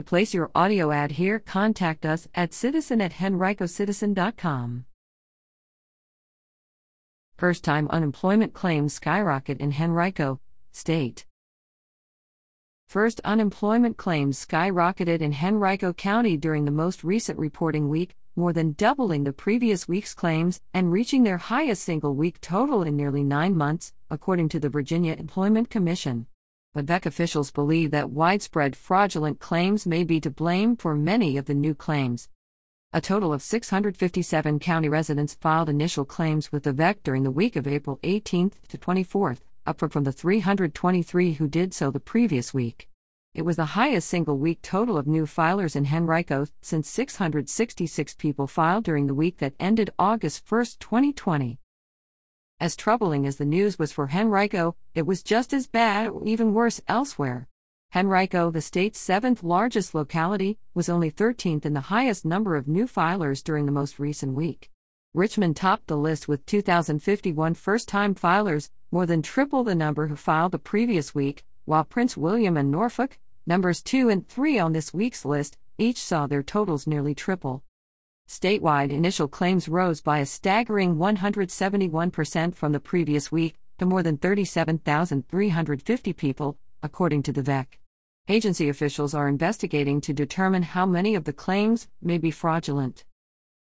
To place your audio ad here, contact us at citizen at henricocitizen.com. First time unemployment claims skyrocket in Henrico, State. First unemployment claims skyrocketed in Henrico County during the most recent reporting week, more than doubling the previous week's claims and reaching their highest single week total in nearly nine months, according to the Virginia Employment Commission. But VEC officials believe that widespread fraudulent claims may be to blame for many of the new claims. A total of 657 county residents filed initial claims with the VEC during the week of April 18 to 24 up from the 323 who did so the previous week. It was the highest single week total of new filers in Henrico since 666 people filed during the week that ended August 1, 2020. As troubling as the news was for Henrico, it was just as bad or even worse elsewhere. Henrico, the state's seventh largest locality, was only 13th in the highest number of new filers during the most recent week. Richmond topped the list with 2,051 first time filers, more than triple the number who filed the previous week, while Prince William and Norfolk, numbers 2 and 3 on this week's list, each saw their totals nearly triple. Statewide initial claims rose by a staggering 171% from the previous week to more than 37,350 people, according to the VEC. Agency officials are investigating to determine how many of the claims may be fraudulent.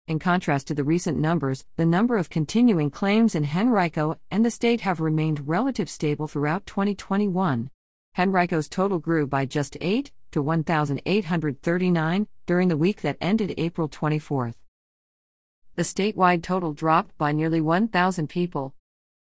In contrast to the recent numbers, the number of continuing claims in Henrico and the state have remained relative stable throughout 2021. Henrico's total grew by just 8 to 1,839 during the week that ended April 24. The statewide total dropped by nearly 1,000 people,